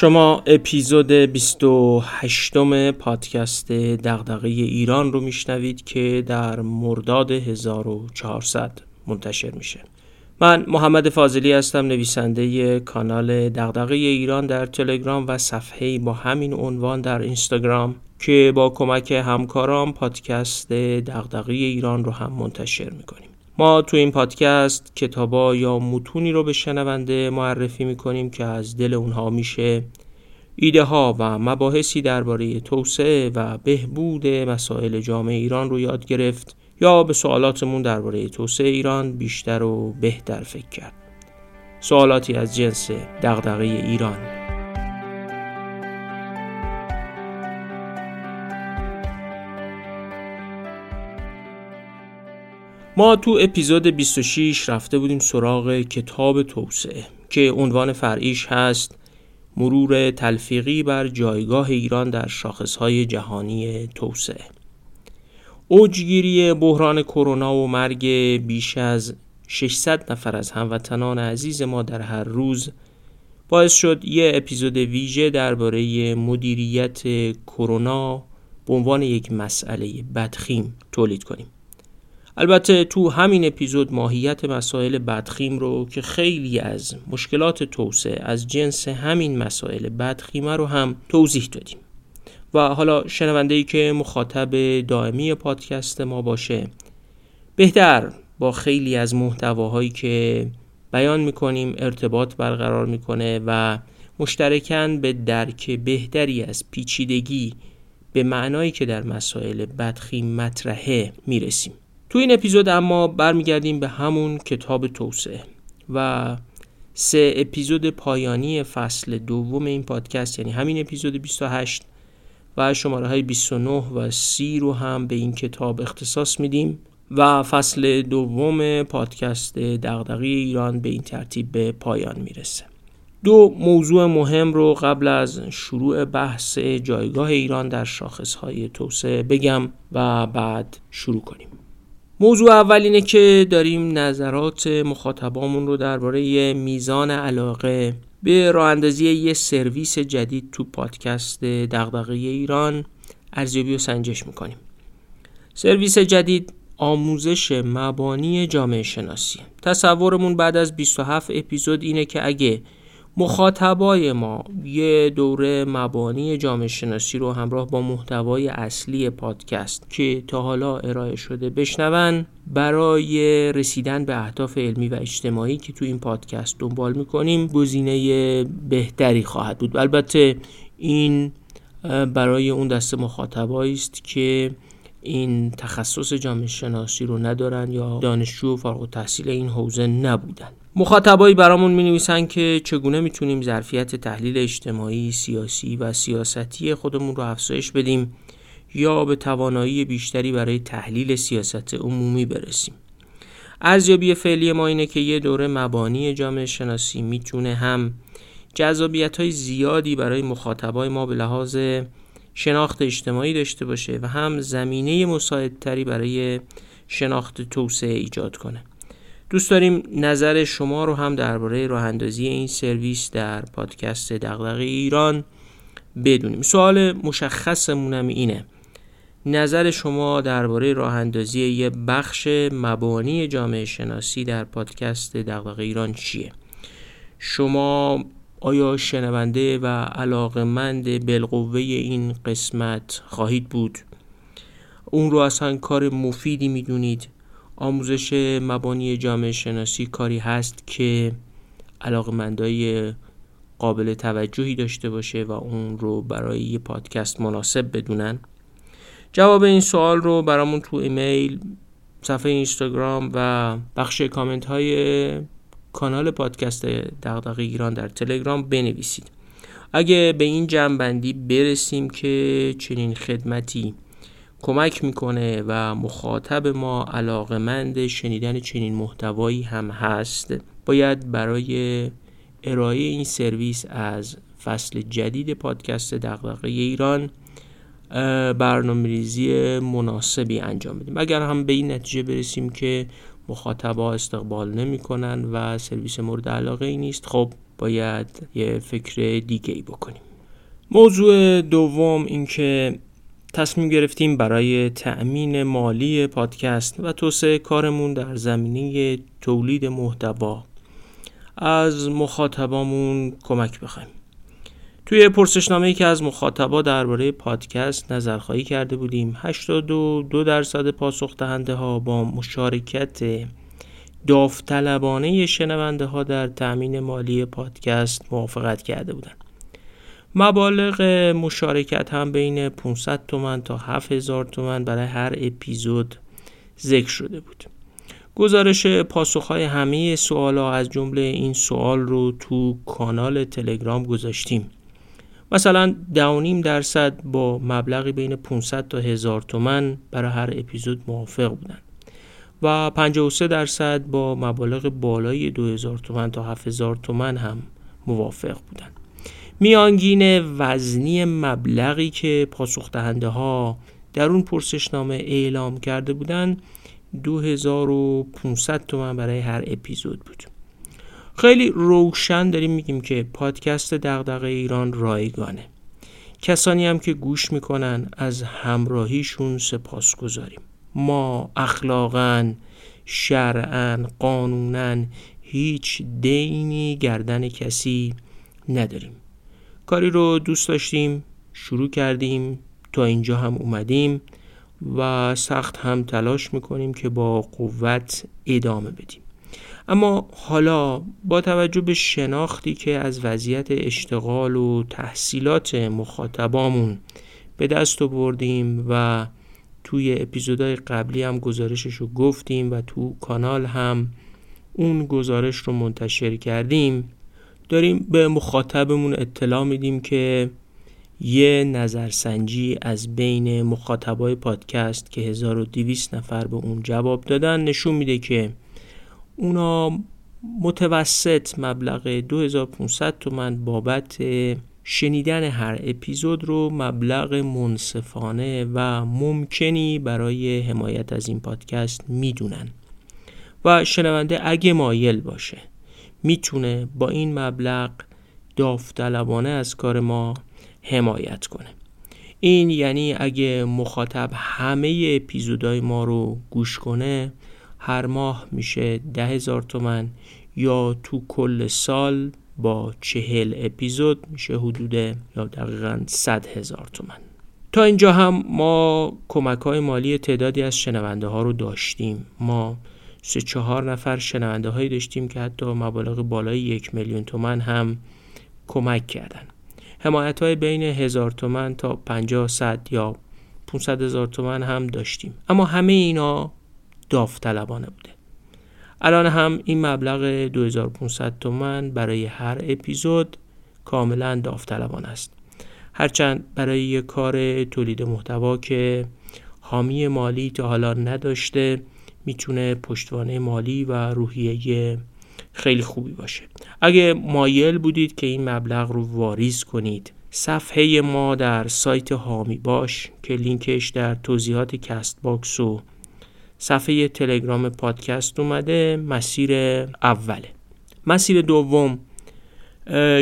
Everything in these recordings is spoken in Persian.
شما اپیزود 28 پادکست دغدغه ایران رو میشنوید که در مرداد 1400 منتشر میشه. من محمد فاضلی هستم نویسنده کانال دغدغه ایران در تلگرام و صفحه با همین عنوان در اینستاگرام که با کمک همکاران پادکست دغدغه ایران رو هم منتشر می‌کنیم. ما تو این پادکست کتابا یا متونی رو به شنونده معرفی می‌کنیم که از دل اونها میشه. ایده ها و مباحثی درباره توسعه و بهبود مسائل جامعه ایران رو یاد گرفت یا به سوالاتمون درباره توسعه ایران بیشتر و بهتر فکر کرد. سوالاتی از جنس دغدغه ایران ما تو اپیزود 26 رفته بودیم سراغ کتاب توسعه که عنوان فرعیش هست مرور تلفیقی بر جایگاه ایران در شاخصهای جهانی توسعه اوجگیری بحران کرونا و مرگ بیش از 600 نفر از هموطنان عزیز ما در هر روز باعث شد یه اپیزود ویژه درباره مدیریت کرونا به عنوان یک مسئله بدخیم تولید کنیم. البته تو همین اپیزود ماهیت مسائل بدخیم رو که خیلی از مشکلات توسعه از جنس همین مسائل بدخیمه رو هم توضیح دادیم. و حالا شنونده که مخاطب دائمی پادکست ما باشه بهتر با خیلی از محتواهایی که بیان می‌کنیم ارتباط برقرار می‌کنه و مشترکن به درک بهتری از پیچیدگی به معنایی که در مسائل بدخیم مطرحه می‌رسیم تو این اپیزود اما برمیگردیم به همون کتاب توسعه و سه اپیزود پایانی فصل دوم این پادکست یعنی همین اپیزود 28 و شماره های 29 و 30 رو هم به این کتاب اختصاص میدیم و فصل دوم پادکست دغدغه ایران به این ترتیب به پایان می‌رسه. دو موضوع مهم رو قبل از شروع بحث جایگاه ایران در شاخصهای توسعه بگم و بعد شروع کنیم. موضوع اول اینه که داریم نظرات مخاطبامون رو درباره میزان علاقه به راه اندازی یه سرویس جدید تو پادکست دغدغه ایران ارزیابی و سنجش می‌کنیم. سرویس جدید آموزش مبانی جامعه شناسی. تصورمون بعد از 27 اپیزود اینه که اگه مخاطبای ما یه دوره مبانی جامعه شناسی رو همراه با محتوای اصلی پادکست که تا حالا ارائه شده بشنون برای رسیدن به اهداف علمی و اجتماعی که تو این پادکست دنبال می‌کنیم گزینه بهتری خواهد بود. البته این برای اون دسته مخاطبایی است که این تخصص جامعه شناسی رو ندارن یا دانشجو فارغ تحصیل این حوزه نبودن مخاطبایی برامون می نویسن که چگونه می‌تونیم ظرفیت تحلیل اجتماعی، سیاسی و سیاستی خودمون رو افزایش بدیم یا به توانایی بیشتری برای تحلیل سیاست عمومی برسیم. ارزیابی فعلی ما اینه که یه دوره مبانی جامعه شناسی می‌تونه هم جذابیت های زیادی برای مخاطبای ما به لحاظ شناخت اجتماعی داشته باشه و هم زمینه مساعدتری برای شناخت توسعه ایجاد کنه. دوست داریم نظر شما رو هم درباره راه اندازی این سرویس در پادکست دغدغه ایران بدونیم. سوال مشخصمون هم اینه. نظر شما درباره راه اندازی یه بخش مبانی جامعه شناسی در پادکست دغدغه ایران چیه؟ شما آیا شنونده و علاقمند بالقوه این قسمت خواهید بود؟ اون رو اصلا کار مفیدی می‌دونید. آموزش مبانی جامعه شناسی کاری هست که علاقمندای قابل توجهی داشته باشه و اون رو برای یه پادکست مناسب بدونن. جواب این سوال رو برامون تو ایمیل صفحه اینستاگرام و بخش کامنت های کانال پادکست دغدغه ایران در تلگرام بنویسید. اگه به این جنبندی برسیم که چنین خدمتی کمک می‌کنه و مخاطب ما علاقمند شنیدن چنین محتوایی هم هست باید برای ارائه این سرویس از فصل جدید پادکست دغدغه ایران برنامه ریزی مناسبی انجام بدیم. اگر هم به این نتیجه برسیم که مخاطبا استقبال نمی‌کنن و سرویس مورد علاقه ای نیست. خب باید یه فکر دیگه ای بکنیم. موضوع دوم اینکه تصمیم گرفتیم برای تأمین مالی پادکست و توسعه کارمون در زمینه تولید محتوا از مخاطبامون کمک بخوایم. توی پرسشنامه ای که از مخاطبا درباره پادکست نظرخواهی کرده بودیم 82 درصد پاسخ دهنده ها با مشارکت داوطلبانه شنونده ها در تأمین مالی پادکست موافقت کرده بودند. مبالغ مشارکت هم بین 500 تومن تا 7000 تومن برای هر اپیزود ذکر شده بود. گزارش پاسخهای همه سوال ها از جمله این سوال رو تو کانال تلگرام گذاشتیم. مثلا دونیم درصد با مبلغی بین 500 تا 1000 تومن برای هر اپیزود موافق بودن و 53 درصد با مبالغ بالای 2000 تومن تا 7000 تومن هم موافق بودن. میانگین وزنی مبلغی که پاسخ دهنده ها در اون پرسشنامه اعلام کرده بودند 2500 تومن برای هر اپیزود بود. خیلی روشن داریم میگیم که پادکست دغدغه ایران رایگانه. کسانی هم که گوش می‌کنن از همراهیشون سپاس گذاریم ما اخلاقا شرعا قانونا هیچ دینی گردن کسی نداریم. کاری رو دوست داشتیم شروع کردیم تا اینجا هم اومدیم و سخت هم تلاش می‌کنیم که با قوت ادامه بدیم. اما حالا با توجه به شناختی که از وضعیت اشتغال و تحصیلات مخاطبامون به دست بردیم و توی اپیزودهای قبلی هم گزارشش رو گفتیم و تو کانال هم اون گزارش رو منتشر کردیم داریم به مخاطبمون اطلاع میدیم که یه نظرسنجی از بین مخاطبای پادکست که 1200 نفر به اون جواب دادن نشون میده که اونا متوسط مبلغ 2500 تومن بابت شنیدن هر اپیزود رو مبلغ منصفانه و ممکنی برای حمایت از این پادکست می‌دونن. و شنونده اگه مایل باشه می‌تونه با این مبلغ داوطلبانه از کار ما حمایت کنه. این یعنی اگه مخاطب همه اپیزودهای ما رو گوش کنه هر ماه میشه ده هزار تومن یا تو کل سال با چهل اپیزود میشه حدود یا دقیقا صد هزار تومن. تا اینجا هم ما کمک های مالی تعدادی از شنونده ها رو داشتیم. ما سه چهار نفر شنونده هایی داشتیم که حتی مبالغ بالای یک میلیون تومن هم کمک کردن. حمایت های بین هزار تومن تا پنجاه صد یا 500 هزار تومن هم داشتیم. اما همه اینا داوطلبانه بوده. الان هم این مبلغ 2500 تومن برای هر اپیزود کاملا داوطلبانه است. هرچند برای یک کار تولید محتوا که حامی مالی تا حالا نداشته می‌تونه پشتوانه مالی و روحیه خیلی خوبی باشه. اگه مایل بودید که این مبلغ رو واریز کنید صفحه ما در سایت حامی باش که لینکش در توضیحات کست باکس و صفحه تلگرام پادکست اومده مسیر اوله. مسیر دوم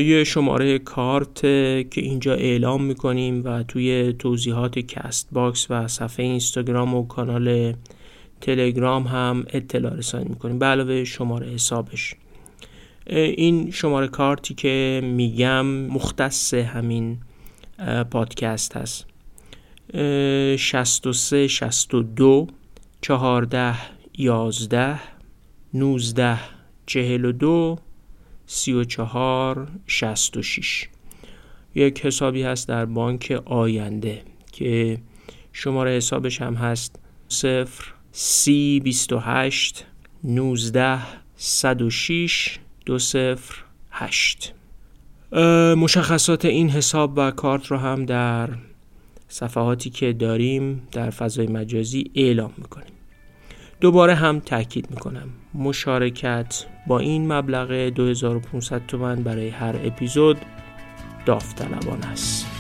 یه شماره کارت که اینجا اعلام می‌کنیم و توی توضیحات کست باکس و صفحه اینستاگرام و کانال تلگرام هم اطلاع رسانی می‌کنیم. به علاوه شماره حسابش. این شماره کارتی که میگم مختص همین پادکست هست. 63 62 14 11 19 42 34 66 یک حسابی هست در بانک آینده که شماره حسابش هم هست 0 سی 28 19 106 208 مشخصات این حساب و کارت رو هم در صفحاتی که داریم در فضای مجازی اعلام می‌کنیم. دوباره هم تاکید می‌کنم مشارکت با این مبلغ 2500 تومن برای هر اپیزود داوطلبانه است.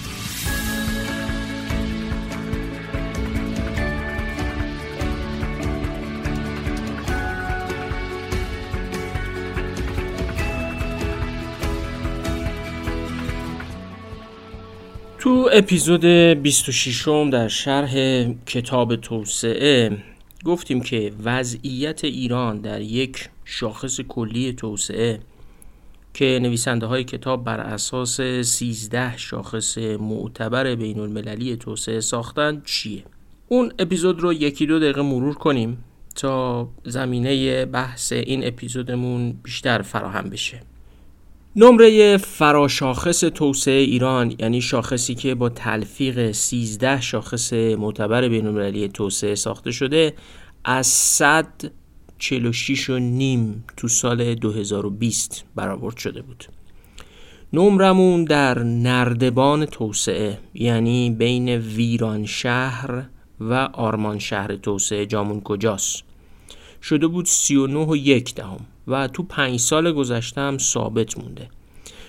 تو اپیزود 26 در شرح کتاب توسعه گفتیم که وضعیت ایران در یک شاخص کلی توسعه که نویسنده های کتاب بر اساس 13 شاخص معتبر بین المللی توسعه ساختن چیه؟ اون اپیزود رو یکی دو دقیقه مرور کنیم تا زمینه بحث این اپیزودمون بیشتر فراهم بشه نمره فراشاخص توسعه ایران یعنی شاخصی که با تلفیق 13 شاخص معتبر بین المللی توسعه ساخته شده از 100 46 و نیم تو سال 2020 برآورد شده بود. نمرمون در نردبان توسعه یعنی بین ویران شهر و آرمان شهر توسعه جامون کجاست؟ شده بود 39 و یک دهم. و تو پنج سال گذشته هم ثابت مونده.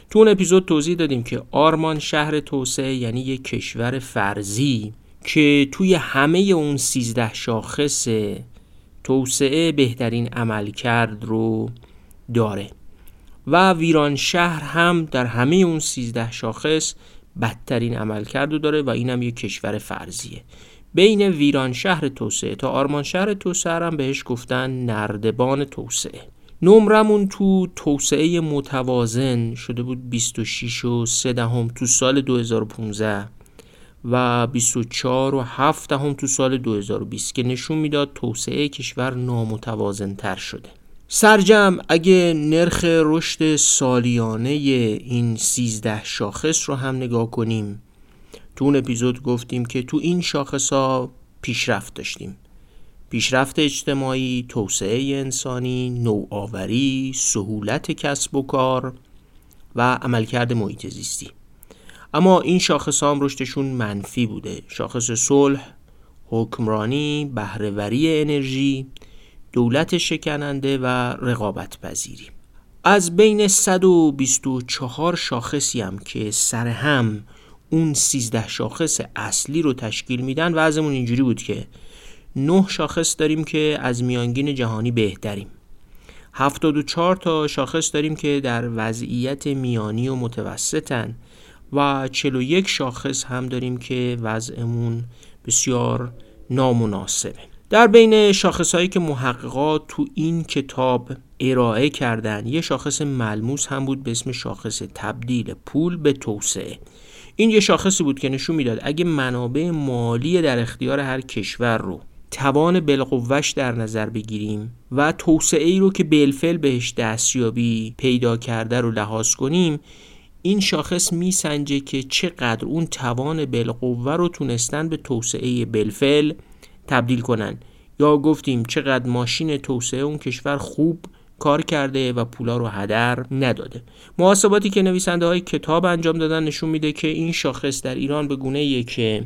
تو اون اپیزود توضیح دادیم که آرمان شهر توسعه یعنی یک کشور فرضی که توی همه اون 13 شاخص توسعه بهترین عملکرد رو داره. و ویران شهر هم در همه اون 13 شاخص بدترین عملکرد رو داره و اینم یک کشور فرضیه. بین ویران شهر توسعه تا آرمان شهر توسعه هم بهش گفتن نردبان توسعه. نمرمون تو توسعه متوازن شده بود 26 و 3 دهم تو سال 2015 و 24 و 7 دهم تو سال 2020 که نشون می‌داد توسعه کشور نامتوازن تر شده. سرجم اگه نرخ رشد سالیانه این 13 شاخص رو هم نگاه کنیم تو اون اپیزود گفتیم که تو این شاخص ها پیشرفت داشتیم. پیشرفت اجتماعی، توسعه انسانی، نوآوری، سهولت کسب و کار و عملکرد محیط زیستی. اما این شاخص هم رشدشون منفی بوده. شاخص صلح، حکمرانی، بهرهوری انرژی، دولت شکننده و رقابت پذیری از بین 124 شاخصی هم که سر هم اون 13 شاخص اصلی رو تشکیل میدن وضعمون اینجوری بود که نه شاخص داریم که از میانگین جهانی بهتریم. 74 تا شاخص داریم که در وضعیت میانی و متوسطن و 41 شاخص هم داریم که وضعمون بسیار نامناسبه. در بین شاخص هایی که محققات تو این کتاب ارائه کردن یه شاخص ملموس هم بود به اسم شاخص تبدیل پول به توسعه. این یه شاخصی بود که نشون می‌داد اگه منابع مالی در اختیار هر کشور رو توان بالقوهش در نظر بگیریم و توسعه ای رو که بالفعل بهش دستیابی پیدا کرده رو لحاظ کنیم این شاخص میسنجه که چقدر اون توان بالقوه رو تونستن به توسعه بالفعل تبدیل کنن. یا گفتیم چقدر ماشین توسعه اون کشور خوب کار کرده و پولا رو هدر نداده. محاسباتی که نویسنده های کتاب انجام دادن نشون میده که این شاخص در ایران به گونه که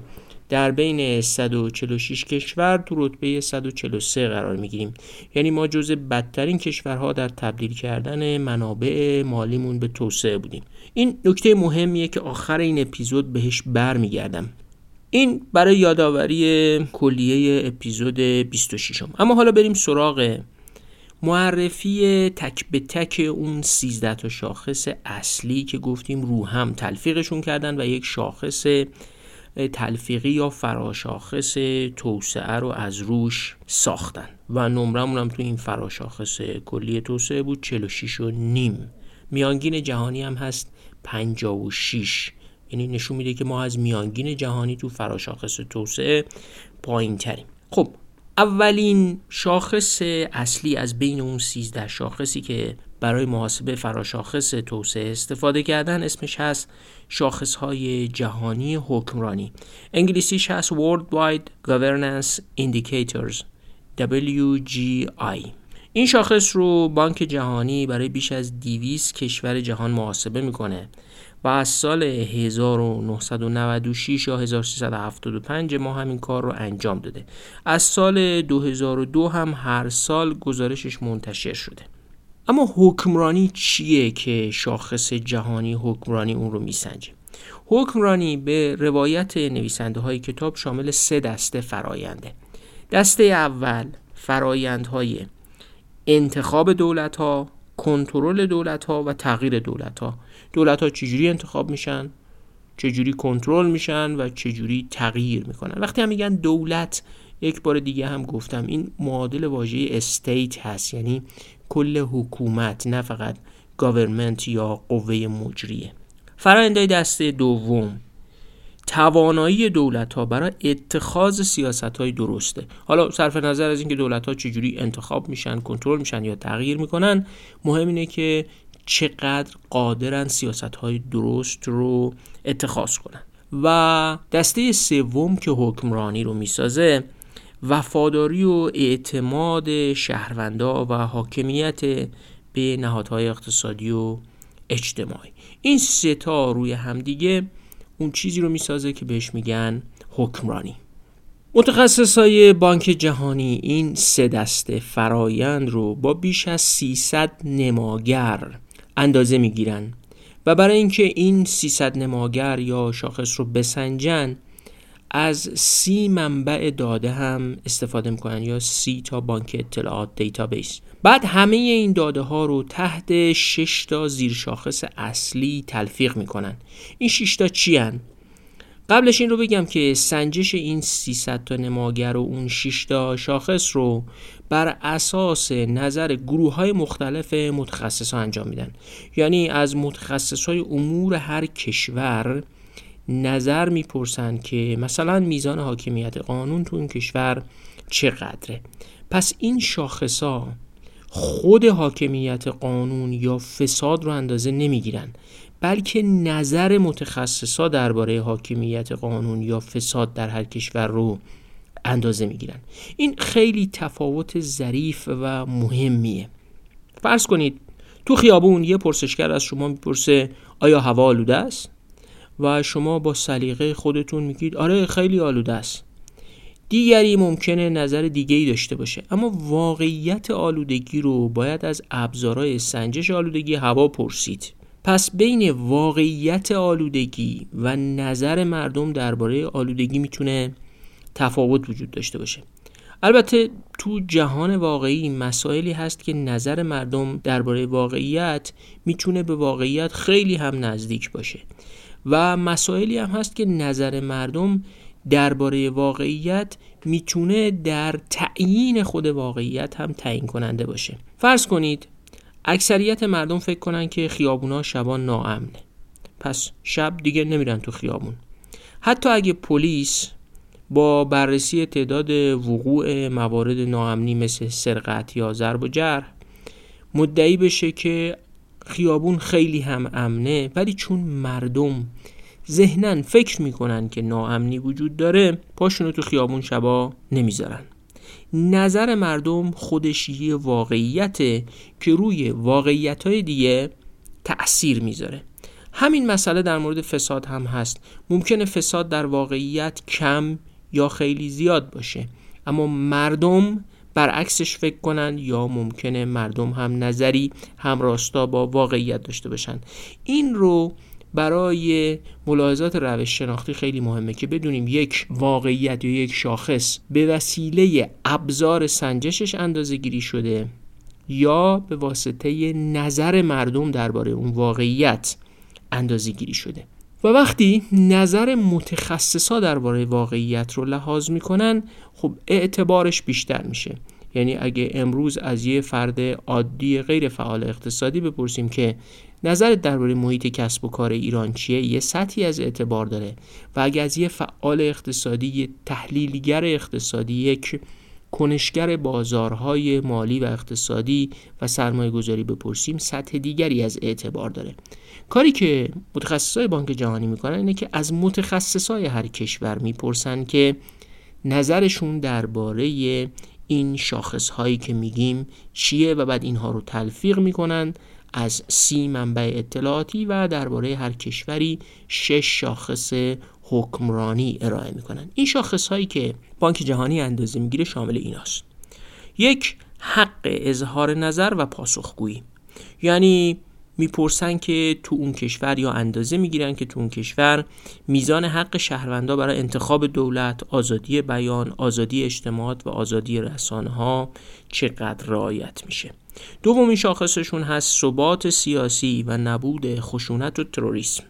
در بین 146 کشور تو رتبه 143 قرار می‌گیریم. یعنی ما جز بدترین کشورها در تبدیل کردن منابع مالیمون به توسعه بودیم. این نکته مهمیه که آخر این اپیزود بهش برمیگردم. این برای یادآوری کلیه اپیزود 26 اما حالا بریم سراغ معرفی تک به تک اون 13 تا شاخص اصلی که گفتیم رو هم تلفیقشون کردن و یک شاخص تلفیقی یا فراشاخص توسعه رو از روش ساختن. و نمرمون هم تو این فراشاخص کلی توسعه بود 46 و نیم. میانگین جهانی هم هست 56 یعنی نشون میده که ما از میانگین جهانی تو فراشاخص توسعه پایین تریم خب اولین شاخص اصلی از بین اون 13 شاخصی که برای محاسبه فراشاخص توسعه استفاده کردن اسمش هست شاخص های جهانی حکمرانی. انگلیسیش هست Worldwide Governance Indicators WGI این شاخص رو بانک جهانی برای بیش از 200 کشور جهان محاسبه می‌کنه. و از سال 1996 یا 1375 ما همین کار رو انجام داده. از سال 2002 هم هر سال گزارشش منتشر شده. اما حکمرانی چیه که شاخص جهانی حکمرانی اون رو میسنجه؟ حکمرانی به روایت نویسنده های کتاب شامل سه دسته فراینده دسته اول فرایندهای انتخاب دولت ها کنترل دولت ها و تغییر دولت ها دولت ها چجوری انتخاب میشن؟ چجوری کنترل میشن و چجوری تغییر می‌کنن؟ وقتی هم میگن دولت یک بار دیگه هم گفتم این معادل واژه استیت هست. یعنی کل حکومت نه فقط گاورمنت یا قوه مجریه. فرآیندهای دسته دوم. توانایی دولت ها برای اتخاذ سیاست های درسته. حالا صرف نظر از اینکه دولت ها چجوری انتخاب میشن کنترل میشن یا تغییر می‌کنن مهم اینه که چقدر قادرن سیاست های درست رو اتخاذ کنن. و دسته سوم که حکمرانی رو می‌سازه وفاداری و اعتماد شهروندا و حاکمیت به نهادهای اقتصادی و اجتماعی. این ستا روی همدیگه اون چیزی رو می‌سازه که بهش میگن حکمرانی. متخصص های بانک جهانی این سه دسته فرایند رو با بیش از 300 نماگر اندازه می‌گیرن و برای اینکه این 300 نماگر یا شاخص رو بسنجن از سی منبع داده هم استفاده می‌کنن یا سی تا بانک اطلاعات database بعد همه این داده ها رو تحت 6 تا زیر شاخص اصلی تلفیق می‌کنن. این 6 تا چی هن؟ قبلش این رو بگم که سنجش این 300 تا نماگر و اون 6 تا شاخص رو بر اساس نظر گروه های مختلف متخصص ها انجام میدن. یعنی از متخصص های امور هر کشور نظر می‌پرسن که مثلا میزان حاکمیت قانون تو این کشور چقدره. پس این شاخصا خود حاکمیت قانون یا فساد رو اندازه نمی‌گیرن بلکه نظر متخصصا درباره حاکمیت قانون یا فساد در هر کشور رو اندازه می‌گیرن. این خیلی تفاوت ظریف و مهمیه. فرض کنید تو خیابون یه پرسشگر از شما می‌پرسه آیا هوا آلوده است؟ و شما با سلیقه خودتون میگید آره خیلی آلوده است. دیگری ممکنه نظر دیگه ای داشته باشه اما واقعیت آلودگی رو باید از ابزارهای سنجش آلودگی هوا پرسید. پس بین واقعیت آلودگی و نظر مردم درباره آلودگی می‌تونه تفاوت وجود داشته باشه. البته تو جهان واقعی مسائلی هست که نظر مردم درباره واقعیت می‌تونه به واقعیت خیلی هم نزدیک باشه. و مسائلی هم هست که نظر مردم درباره واقعیت می‌تونه در تعیین خود واقعیت هم تعیین کننده باشه. فرض کنید اکثریت مردم فکر کنن که خیابونا شبان ناامنه. پس شب دیگه نمیرن تو خیابون. حتی اگه پلیس با بررسی تعداد وقوع موارد ناامنی مثل سرقت یا ضرب و جرح مدعی بشه که خیابون خیلی هم امنه ولی چون مردم ذهنا فکر می‌کنن که ناامنی وجود داره پاشونو تو خیابون شبا نمی‌ذارن. نظر مردم خودش یه واقعیته که روی واقعیت های دیگه تأثیر می‌ذاره. همین مسئله در مورد فساد هم هست. ممکنه فساد در واقعیت کم یا خیلی زیاد باشه اما مردم برعکسش فکر کنند یا ممکنه مردم هم نظری هم راستا با واقعیت داشته باشن. این رو برای ملاحظات روش شناختی خیلی مهمه که بدونیم یک واقعیت یا یک شاخص به وسیله ابزار سنجشش اندازه گیری شده یا به واسطه نظر مردم درباره اون واقعیت اندازه گیری شده. و وقتی نظر متخصصا درباره واقعیت رو لحاظ می‌کنن خب اعتبارش بیشتر میشه. یعنی اگه امروز از یه فرد عادی غیر فعال اقتصادی بپرسیم که نظرت درباره محیط کسب و کار ایران چیه یه سطحی از اعتبار داره و اگه از یه فعال اقتصادی یه تحلیلگر اقتصادی یک کنشگر بازارهای مالی و اقتصادی و سرمایه گذاری بپرسیم سطح دیگری از اعتبار داره. کاری که متخصصای بانک جهانی می‌کنن اینه که از متخصصای هر کشور می‌پرسن که نظرشون درباره این شاخص هایی که میگیم چیه و بعد اینها رو تلفیق می‌کنن از سی منبع اطلاعاتی و درباره هر کشوری شش شاخص حکمرانی ارائه می‌کنن. این شاخص هایی که بانک جهانی اندازه می‌گیره شامل ایناست. یک حق اظهار نظر و پاسخگویی. یعنی می‌پرسن که تو اون کشور یا اندازه می‌گیرن که تو اون کشور میزان حق شهروندا برای انتخاب دولت آزادی بیان آزادی اجتماعات و آزادی رسانه ها چقدر رعایت میشه. دومین شاخصشون هست ثبات سیاسی و نبود خشونت و تروریسم.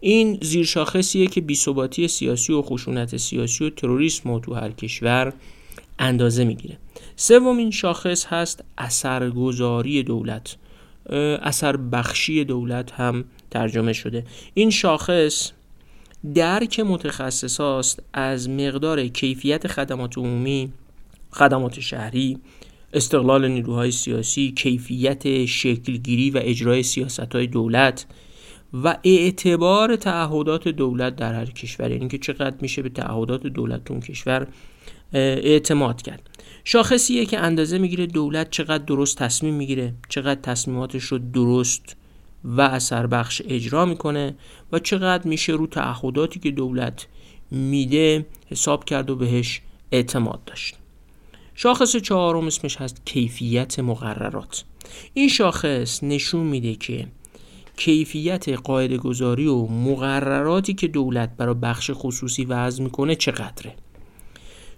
این زیرشاخصیه که بیثباتی سیاسی و خشونت سیاسی و تروریسم و تو هر کشور اندازه می‌گیره. سومین شاخص هست اثرگذاری دولت. اثر بخشی دولت هم ترجمه شده. این شاخص درک متخصص است از مقدار کیفیت خدمات عمومی خدمات شهری استقلال نیروهای سیاسی کیفیت شکلگیری و اجرای سیاست های دولت و اعتبار تعهدات دولت در هر کشور. یعنی که چقدر میشه به تعهدات دولت اون کشور اعتماد کرد. شاخصیه که اندازه می‌گیره دولت چقدر درست تصمیم می‌گیره چقدر تصمیماتش رو درست و اثر بخش اجرا می‌کنه و چقدر میشه رو تعهداتی که دولت میده حساب کرد و بهش اعتماد داشت. شاخص چهارم اسمش هست کیفیت مقررات. این شاخص نشون میده که کیفیت قاعده گذاری و مقرراتی که دولت برای بخش خصوصی وضع می‌کنه چقدره.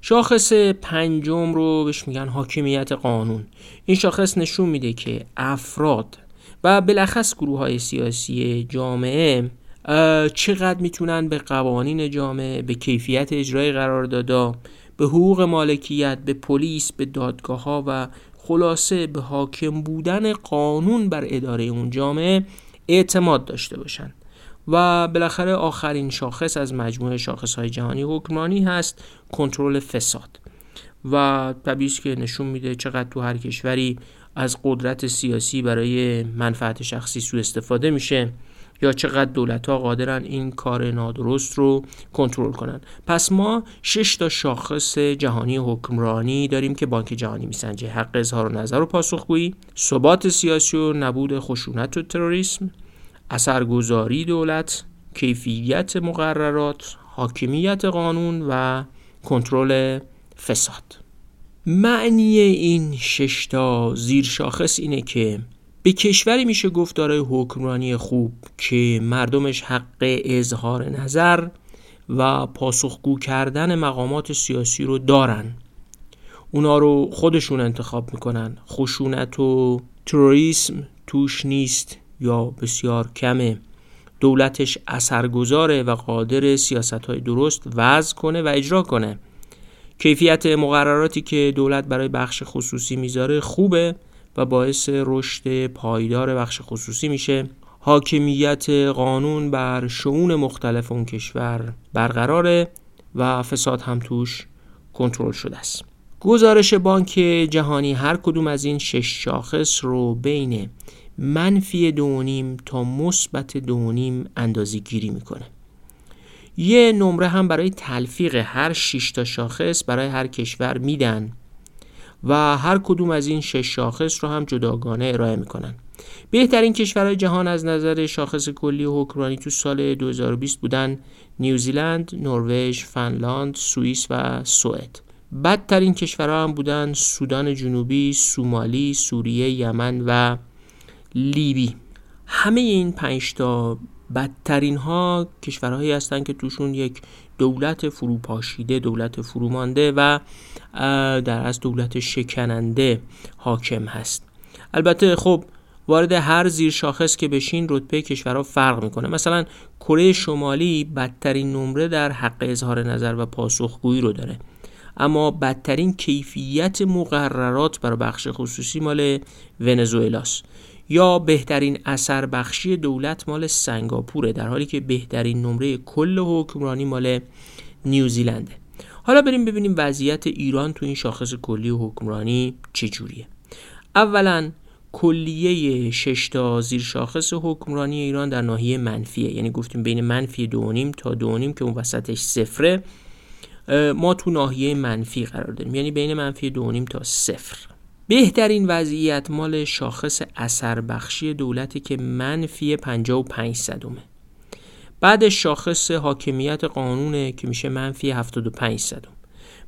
شاخص پنجم رو بهش میگن حاکمیت قانون. این شاخص نشون میده که افراد و بلخص گروه های سیاسی جامعه چقدر می‌تونن به قوانین جامعه به کیفیت اجرای قراردادها به حقوق مالکیت به پلیس به دادگاه ها و خلاصه به حاکم بودن قانون بر اداره اون جامعه اعتماد داشته باشند و بالاخره آخرین شاخص از مجموعه شاخص های جهانی حکمرانی هست کنترل فساد. و طبیعی که نشون میده چقدر تو هر کشوری از قدرت سیاسی برای منفعت شخصی سوء استفاده میشه یا چقدر دولت ها قادرن این کار نادرست رو کنترل کنن. پس ما شش تا شاخص جهانی حکمرانی داریم که بانک جهانی میسنجه. حق اظهار و نظر و پاسخگویی ثبات سیاسی و نبود خشونت و تروریسم اثرگذاری دولت کیفیت مقررات حاکمیت قانون و کنترل فساد. معنی این ششتا زیر شاخص اینه که به کشوری میشه گفت دارای حکمرانی خوب که مردمش حق اظهار نظر و پاسخگو کردن مقامات سیاسی رو دارن. اونا رو خودشون انتخاب می‌کنن. خشونت و تروریسم توش نیست. یا بسیار کمه. دولتش اثرگذاره و قادر سیاست های درست وضع کنه و اجرا کنه. کیفیت مقرراتی که دولت برای بخش خصوصی می‌ذاره خوبه و باعث رشد پایدار بخش خصوصی میشه. حاکمیت قانون بر شعون مختلف اون کشور برقراره و فساد هم توش کنترل شده است. گزارش بانک جهانی هر کدوم از این شش شاخص رو بین منفی دونیم تا مثبت دونیم اندازی گیری می‌کنه یه نمره هم برای تلفیق هر 6 تا شاخص برای هر کشور میدن و هر کدوم از این شش شاخص رو هم جداگانه ارائه می‌کنن بهترین کشورهای جهان از نظر شاخص کلی حکمرانی تو سال 2020 بودن نیوزیلند، نروژ، فنلاند، سوئیس و سوئد. بدترین کشورها هم بودن سودان جنوبی، سومالی، سوریه، یمن و لیبی. همه این پنج تا بدترین ها کشورهایی هستند که توشون یک دولت فروپاشیده دولت فرومانده و در از دولت شکننده حاکم هست. البته خب وارد هر زیر شاخص که بشین رتبه کشورها فرق می‌کنه. مثلا کره شمالی بدترین نمره در حق اظهار نظر و پاسخگویی رو داره. اما بدترین کیفیت مقررات برای بخش خصوصی مال ونزوئلاست. یا بهترین اثر بخشی دولت مال سنگاپوره در حالی که بهترین نمره کل حکمرانی مال نیوزیلنده حالا بریم ببینیم وضعیت ایران تو این شاخص کلی حکمرانی چجوریه اولا کلیه 6 تا زیر شاخص حکمرانی ایران در ناحیه منفیه. یعنی گفتیم بین منفی دونیم تا دونیم که اون وسطش صفره ما تو ناحیه منفی قرار داریم. یعنی بین منفی دونیم تا صفر. بهترین وضعیت مال شاخص اثر بخشی دولتی که منفی 55 صدومه بعد شاخص حاکمیت قانونه که میشه منفی 75 صدم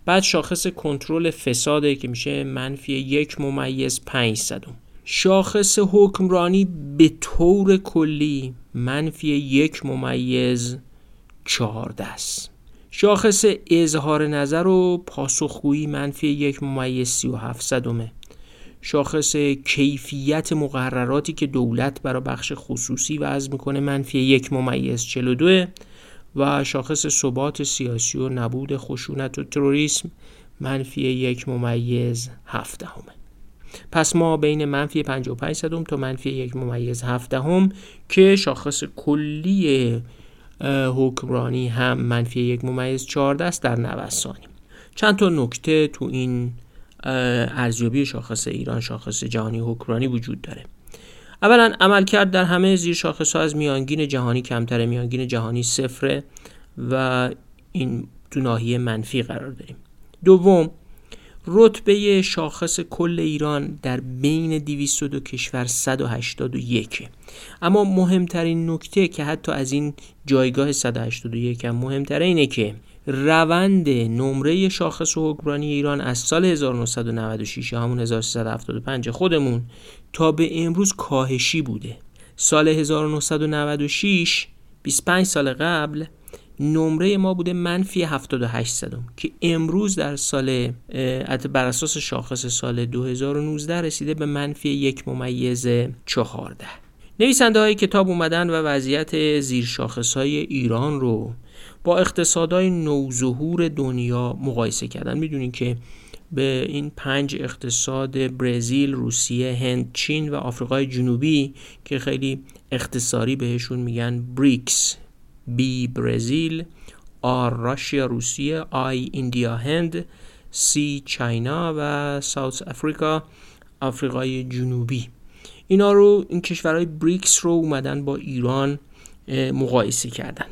بعد شاخص کنترل فساده که میشه منفی یک ممیز 5 صدم شاخص حکمرانی به طور کلی منفی یک ممیز 14 است. شاخص اظهار نظر و پاسخگویی منفی یک ممیز 37 صدمه. شاخص کیفیت مقرراتی که دولت برای بخش خصوصی وضع می‌کنه منفی یک ممیز 42 و شاخص ثبات سیاسی و نبود خشونت و تروریسم منفی یک ممیز هفت همه. پس ما بین منفی 55 صدم تا منفی یک ممیز هفته هم که شاخص کلی حکمرانی هم منفی یک ممیز 14 است در نوسانیم چند تا نکته تو این ارزیابی شاخص ایران شاخص جهانی حکمرانی وجود داره. اولا عملکرد در همه زیر شاخص ها از میانگین جهانی کمتره میانگین جهانی صفره و این تو ناحیه منفی قرار داریم. دوم رتبه شاخص کل ایران در بین 202 کشور 181 اما مهمترین نکته که حتی از این جایگاه 181 هم مهمتره اینه که روند نمره شاخص و حکمرانی ایران از سال 1996 همون 1375 خودمون تا به امروز کاهشی بوده. سال 1996 25 سال قبل نمره ما بوده منفی 78 صدم که امروز در سال بر اساس شاخص سال 2019 رسیده به منفی یک ممیز 14 نویسنده های کتاب اومدن و وضعیت زیر شاخص های ایران رو با اقتصادهای نوظهور دنیا مقایسه کردن. می‌دونین که به این پنج اقتصاد برزیل، روسیه، هند، چین و آفریقای جنوبی که خیلی اختصاری بهشون میگن بریکس B برزیل R راشیا روسیه I ایندیا هند C چاینا و ساوت افریقا آفریقای جنوبی. اینا رو این کشورهای بریکس رو اومدن با ایران مقایسه کردن.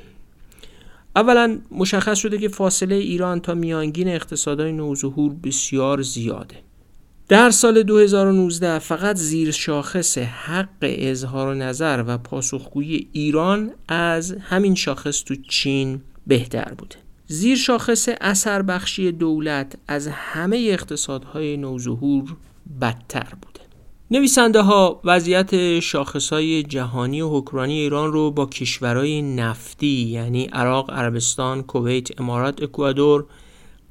اولا مشخص شده که فاصله ایران تا میانگین اقتصادهای نوظهور بسیار زیاده. در سال 2019 فقط زیر شاخص حق اظهار نظر و پاسخگویی ایران از همین شاخص تو چین بهتر بوده. زیر شاخص اثر بخشی دولت از همه اقتصادهای نوظهور بدتر بوده نویسنده ها وضعیت شاخص های جهانی و حکمرانی ایران رو با کشورهای نفتی یعنی عراق، عربستان، کویت، امارات، اکوادور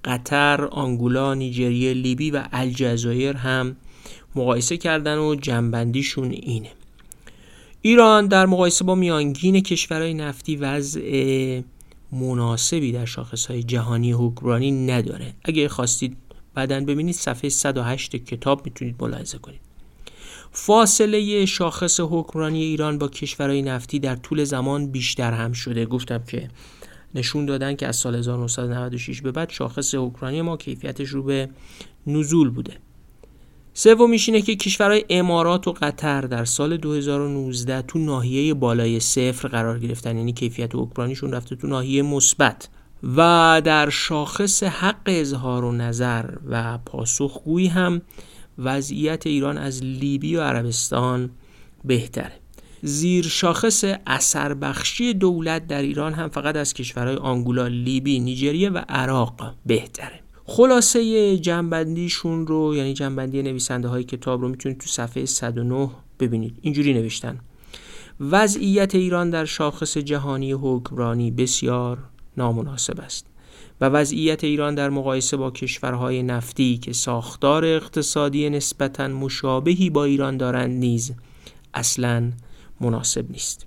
قطر، آنگولا، نیجریه، لیبی و الجزایر هم مقایسه کردن و جنبندیشون اینه. ایران در مقایسه با میانگین کشورهای نفتی وضع مناسبی در شاخصهای جهانی حکمرانی نداره. اگه خواستید بعدا ببینید صفحه 108 کتاب می‌تونید ملاحظه کنید. فاصله شاخص حکمرانی ایران با کشورهای نفتی در طول زمان بیشتر هم شده. گفتم که نشون دادن که از سال 1996 به بعد شاخص اوکراینی ما کیفیتش رو به نزول بوده. سومیش اینه که کشورهای امارات و قطر در سال 2019 تو ناحیه بالای صفر قرار گرفتن. یعنی کیفیت اوکراینیشون رفته تو ناحیه مثبت. و در شاخص حق اظهار و نظر و پاسخگویی هم وضعیت ایران از لیبی و عربستان بهتره. زیر شاخص اثر بخشی دولت در ایران هم فقط از کشورهای آنگولا، لیبی، نیجریه و عراق بهتره. خلاصه جنبندیشون رو یعنی جنبندی نویسنده های کتاب رو می‌تونید تو صفحه 109 ببینید. اینجوری نوشتن. وضعیت ایران در شاخص جهانی حکمرانی بسیار نامناسب است. و وضعیت ایران در مقایسه با کشورهای نفتی که ساختار اقتصادی نسبتا مشابهی با ایران دارند نیز اصلا مناسب نیست.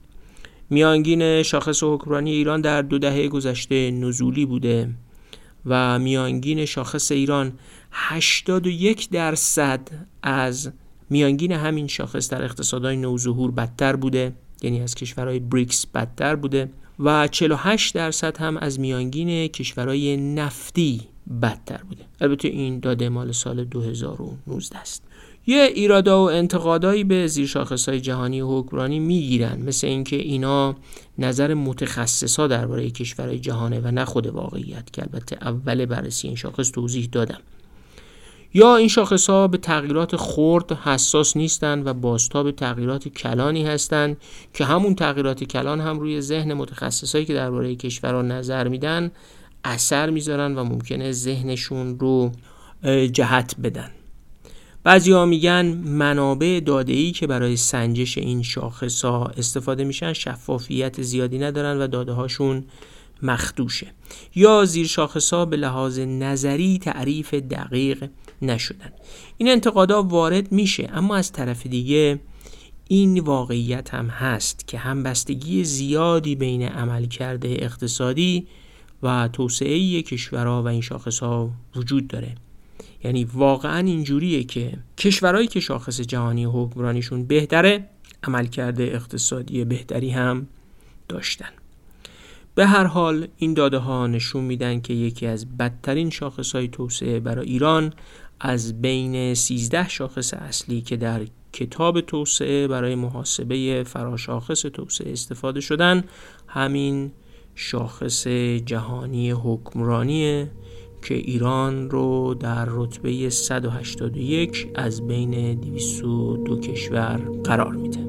میانگین شاخص حکمرانی ایران در دو دهه گذشته نزولی بوده و میانگین شاخص ایران 81 درصد از میانگین همین شاخص در اقتصادهای نوظهور بدتر بوده یعنی از کشورهای بریکس بدتر بوده. و 48 درصد هم از میانگین کشورهای نفتی بدتر بوده. البته این داده مال سال 2019 است. یه ایرادا و انتقادایی به زیر های جهانی حکمرانی می‌گیرن. مثل اینکه اینا نظر متخصصا درباره کشورهای جهانه و نه خود واقعیت که البته اول بررسی این شاخص توضیح دادم. یا این شاخص ها به تغییرات خرد حساس نیستند و به تغییرات کلانی هستند که همون تغییرات کلان هم روی ذهن متخصصایی که درباره کشورها نظر میدن اثر می‌ذارن و ممکنه ذهنشون رو جهت بدن. بعضی ها میگن منابع داده ای که برای سنجش این شاخص ها استفاده میشن شفافیت زیادی ندارن و داده هاشون مخدوشه. یا زیر شاخص ها به لحاظ نظری تعریف دقیق نشدن. این انتقادا وارد میشه اما از طرف دیگه این واقعیت هم هست که همبستگی زیادی بین عملکرد اقتصادی و توسعه کشورها و این شاخص ها وجود داره. یعنی واقعا اینجوریه که کشورهایی که شاخص جهانی حکمرانیشون بهتره عملکرد اقتصادی بهتری هم داشتن. به هر حال این داده ها نشون میدن که یکی از بدترین شاخص های توسعه برای ایران از بین 13 شاخص اصلی که در کتاب توسعه برای محاسبه فراشاخص توسعه استفاده شدن همین شاخص جهانی حکمرانیه که ایران رو در رتبه 181 از بین 202 کشور قرار میده.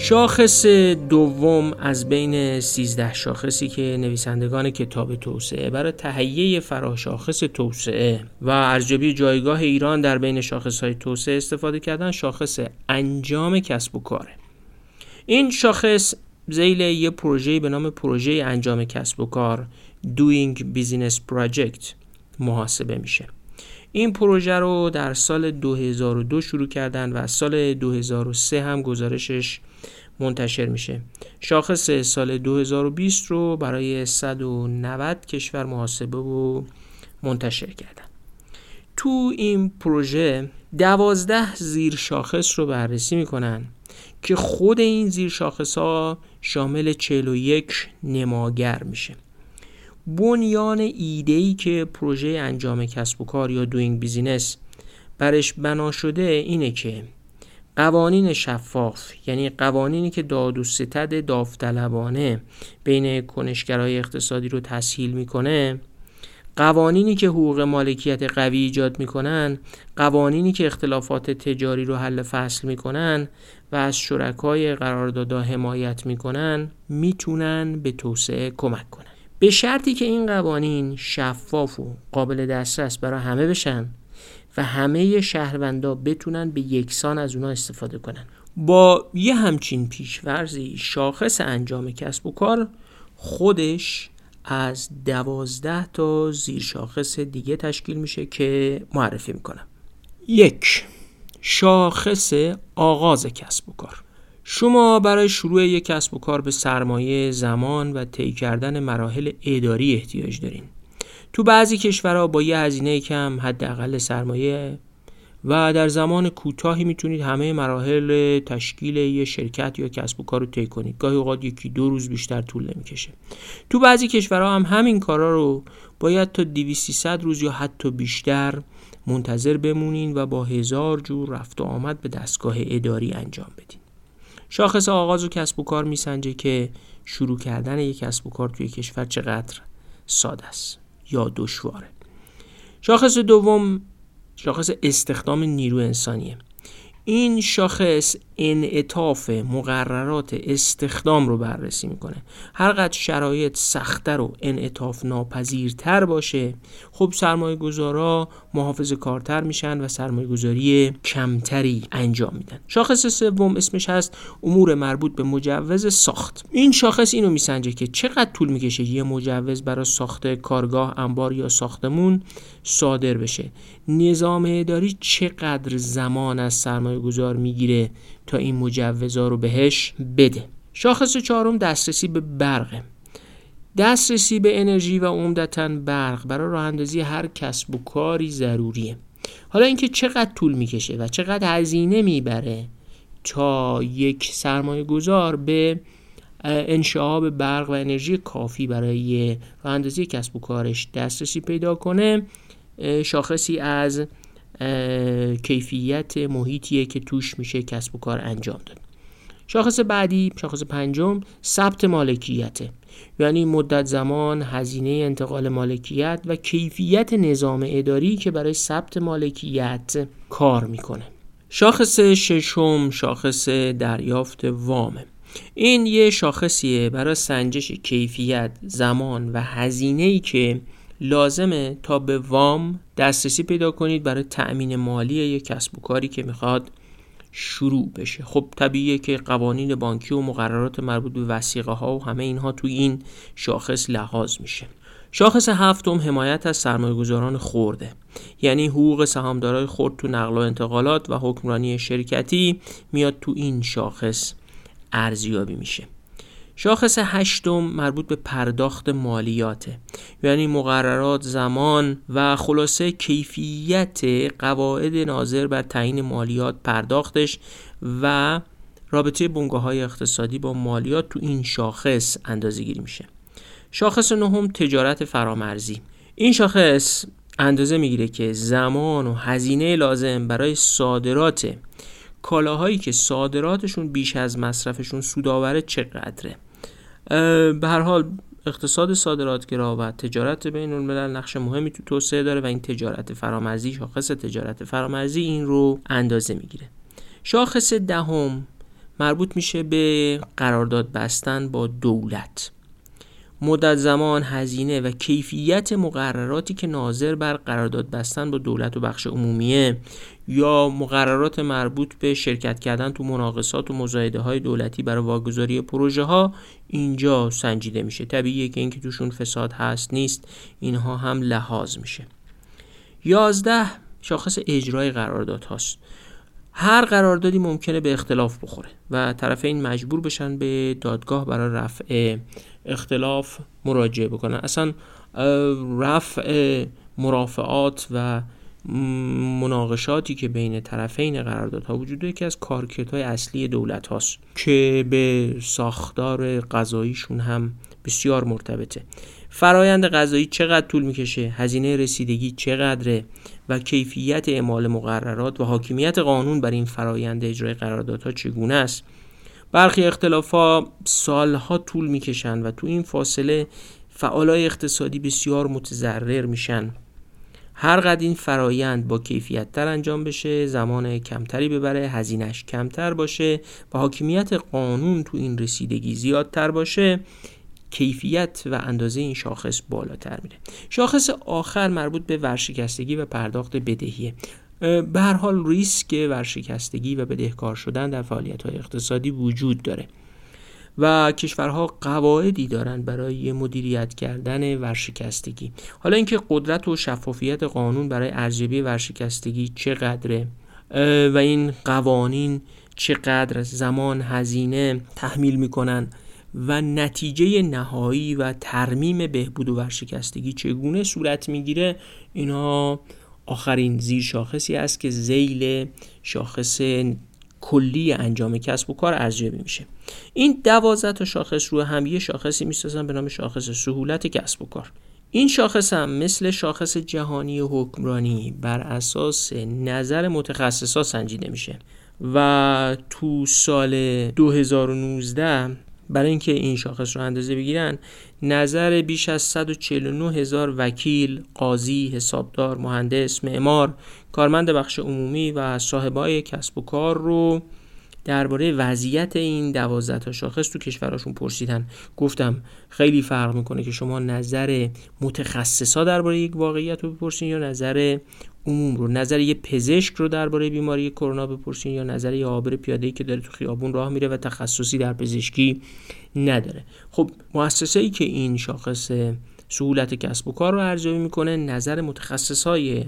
شاخص دوم از بین 13 شاخصی که نویسندگان کتاب توسعه برای تهیه فراشاخص توسعه و ارزیابی جایگاه ایران در بین های توسعه استفاده کردن شاخص انجام کسب و کاره. این شاخص زیل یه پروژه به نام پروژه انجام کسب و کار Doing Business Project محاسبه میشه. این پروژه رو در سال 2002 شروع کردن و سال 2003 هم گزارشش منتشر میشه. شاخص سال 2020 رو برای 190 کشور محاسبه و منتشر کردن. تو این پروژه دوازده زیر شاخص رو بررسی می‌کنن که خود این زیر شاخص ها شامل 41 نماگر میشه. بنیان ایده ای که پروژه انجام کسب و کار یا دوینگ بیزینس برش بنا شده اینه که قوانین شفاف یعنی قوانینی که داد و ستد داوطلبانه بین کنشگرای اقتصادی رو تسهیل می‌کنه قوانینی که حقوق مالکیت قوی ایجاد می‌کنن قوانینی که اختلافات تجاری رو حل فصل می‌کنن و از شرکای قراردادها حمایت می‌کنن می‌تونن به توسعه کمک کنن. به شرطی که این قوانین شفاف و قابل دسترس برای همه بشن و همه شهروندا بتونن به یکسان از اونا استفاده کنن. با یه همچین پیشورزی شاخص انجام کسب و کار خودش از دوازده تا زیر شاخص دیگه تشکیل میشه که معرفی می‌کنم. یک شاخص آغاز کسب و کار. شما برای شروع یک کسب و کار به سرمایه زمان و طی کردن مراحل اداری احتیاج دارین. تو بعضی کشورها با یه هزینه کم حداقل سرمایه. و در زمان کوتاهی می‌تونید همه مراحل تشکیل یه شرکت یا کسب و کار رو طی کنید. گاهی اوقات یکی دو روز بیشتر طول نمی‌کشه. تو بعضی کشورها هم همین کارا رو باید تا 200 روز یا حتی بیشتر منتظر بمونین و با هزار جور رفت و آمد به دستگاه اداری انجام بدین. شاخص آغاز و کسب و کار میسنجه که شروع کردن یک کسب و کار توی کشور چقدر ساده است. یا دشواره. شاخص دوم شاخص استخدام نیرو انسانیه. این شاخص انعطاف مقررات استخدام رو بررسی می‌کنه. هر قدر شرایط سختتر و انعطاف ناپذیرتر باشه خب سرمایه گذارا محافظ کارتر میشن و سرمایه گذاری کمتری انجام میدن. شاخص سوم اسمش هست امور مربوط به مجوز ساخت. این شاخص اینو میسنجه که چقدر طول می‌کشه یه مجوز برای ساخت کارگاه انبار یا ساختمون صادر بشه. نظام اداری چقدر زمان از سرمایه گذار می‌گیره؟ تا این مجوزا رو بهش بده. شاخص چهارم دسترسی به برقه دسترسی به انرژی و عمدتا برق برای راه اندازی هر کسب و کاری ضروریه. حالا اینکه چقدر طول می‌کشه و چقدر هزینه می‌بره تا یک سرمایه گذار به انشعاب برق و انرژی کافی برای راه اندازی کسب و کارش دسترسی پیدا کنه شاخصی از کیفیت محیطیه که توش میشه کسب و کار انجام داد. شاخص بعدی شاخص پنجم ثبت مالکیته. یعنی مدت زمان هزینه انتقال مالکیت و کیفیت نظام اداری که برای ثبت مالکیت کار می‌کنه. شاخص ششم شاخص دریافت وامه این یه شاخصیه برای سنجش کیفیت زمان و هزینه ای که لازمه تا به وام دسترسی پیدا کنید برای تأمین مالی یک کسب و کاری که می‌خواد شروع بشه. خب طبیعیه که قوانین بانکی و مقررات مربوط به وسیقه ها و همه اینها توی این شاخص لحاظ میشه. شاخص هفتم حمایت از سرمایه‌گذاران خورده یعنی حقوق سهامدارای خرد تو نقل و انتقالات و حکمرانی شرکتی میاد تو این شاخص ارزیابی میشه. شاخص هشتم مربوط به پرداخت مالیاته یعنی مقررات زمان و خلاصه کیفیت قواعد ناظر بر تعیین مالیات پرداختش و رابطه بنگاه های اقتصادی با مالیات تو این شاخص اندازه گیری میشه. شاخص نهم تجارت فرامرزی. این شاخص اندازه می‌گیره که زمان و هزینه لازم برای صادرات. کالاهایی که صادراتشون بیش از مصرفشون سودآوره چقدره؟ به هر حال اقتصاد صادراتگرا و تجارت بین الملل نقش مهمی تو توسعه داره و این تجارت فرامرزی شاخص تجارت فرامرزی این رو اندازه می‌گیره. شاخص دهم مربوط میشه به قرارداد بستن با دولت. مدت زمان هزینه و کیفیت مقرراتی که ناظر بر قرارداد بستن با دولت و بخش عمومیه یا مقررات مربوط به شرکت کردن تو مناقصات و مزایده های دولتی برای واگذاری پروژه ها اینجا سنجیده میشه. طبیعیه که اینکه توشون فساد هست نیست اینها هم لحاظ میشه. یازده شاخص اجرای قرارداد هاست هر قراردادی ممکنه به اختلاف بخوره و طرفین مجبور بشن به دادگاه برای رفع اختلاف مراجعه بکنن. اصلا رفع مرافعات و مناقشاتی که بین طرفین قراردادها وجود یکی از کارکرت های اصلی دولت هاست که به ساختار قضاییشون هم بسیار مرتبطه. فرایند قضایی چقدر طول می‌کشه هزینه رسیدگی چقدره و کیفیت اعمال مقررات و حاکمیت قانون بر این فرایند اجرای قراردادها چگونه است؟ برخی اختلافا سالها طول می‌کشن و تو این فاصله فعالای اقتصادی بسیار متضرر میشن. هر قد این فرایند با کیفیت تر انجام بشه زمان کمتری ببره هزینش کمتر باشه و حاکمیت قانون تو این رسیدگی زیادتر باشه کیفیت و اندازه این شاخص بالاتر میره. شاخص آخر مربوط به ورشکستگی و پرداخت بدهیه. به هر حال ریسک ورشکستگی و بدهکار شدن در فعالیت های اقتصادی وجود داره و کشورها قواعدی دارند برای مدیریت کردن ورشکستگی. حالا اینکه قدرت و شفافیت قانون برای ارزیابی ورشکستگی چقدره و این قوانین چقدر زمان هزینه تحمیل می‌کنن و نتیجه نهایی و ترمیم بهبود و ورشکستگی چگونه صورت می‌گیره؟ اینا آخرین زیر شاخصی است که زیل شاخص کلی انجام کسب و کار ارزیابی میشه. این دوازده تا شاخص رو هم یه شاخصی می‌سازن به نام شاخص سهولت کسب و کار. این شاخص هم مثل شاخص جهانی حکمرانی بر اساس نظر متخصصا سنجیده میشه و تو سال 2019 برای اینکه این شاخص رو اندازه بگیرن نظر بیش از 149 هزار وکیل، قاضی، حسابدار، مهندس، معمار، کارمند بخش عمومی و صاحبای کسب و کار رو درباره وضعیت این دوازده تا شاخص تو کشوراشون پرسیدن. گفتم خیلی فرق می‌کنه که شما نظر متخصصا درباره یک واقعیت رو بپرسین یا نظر عموم رو. نظر یه پزشک رو درباره بیماری کرونا بپرسین یا نظر یه عابر پیاده که داره تو خیابون راه میره و تخصصی در پزشکی نداره. خب مؤسسه ای که این شاخص سهولت کسب و کار رو ارزیابی می‌کنه نظر متخصص های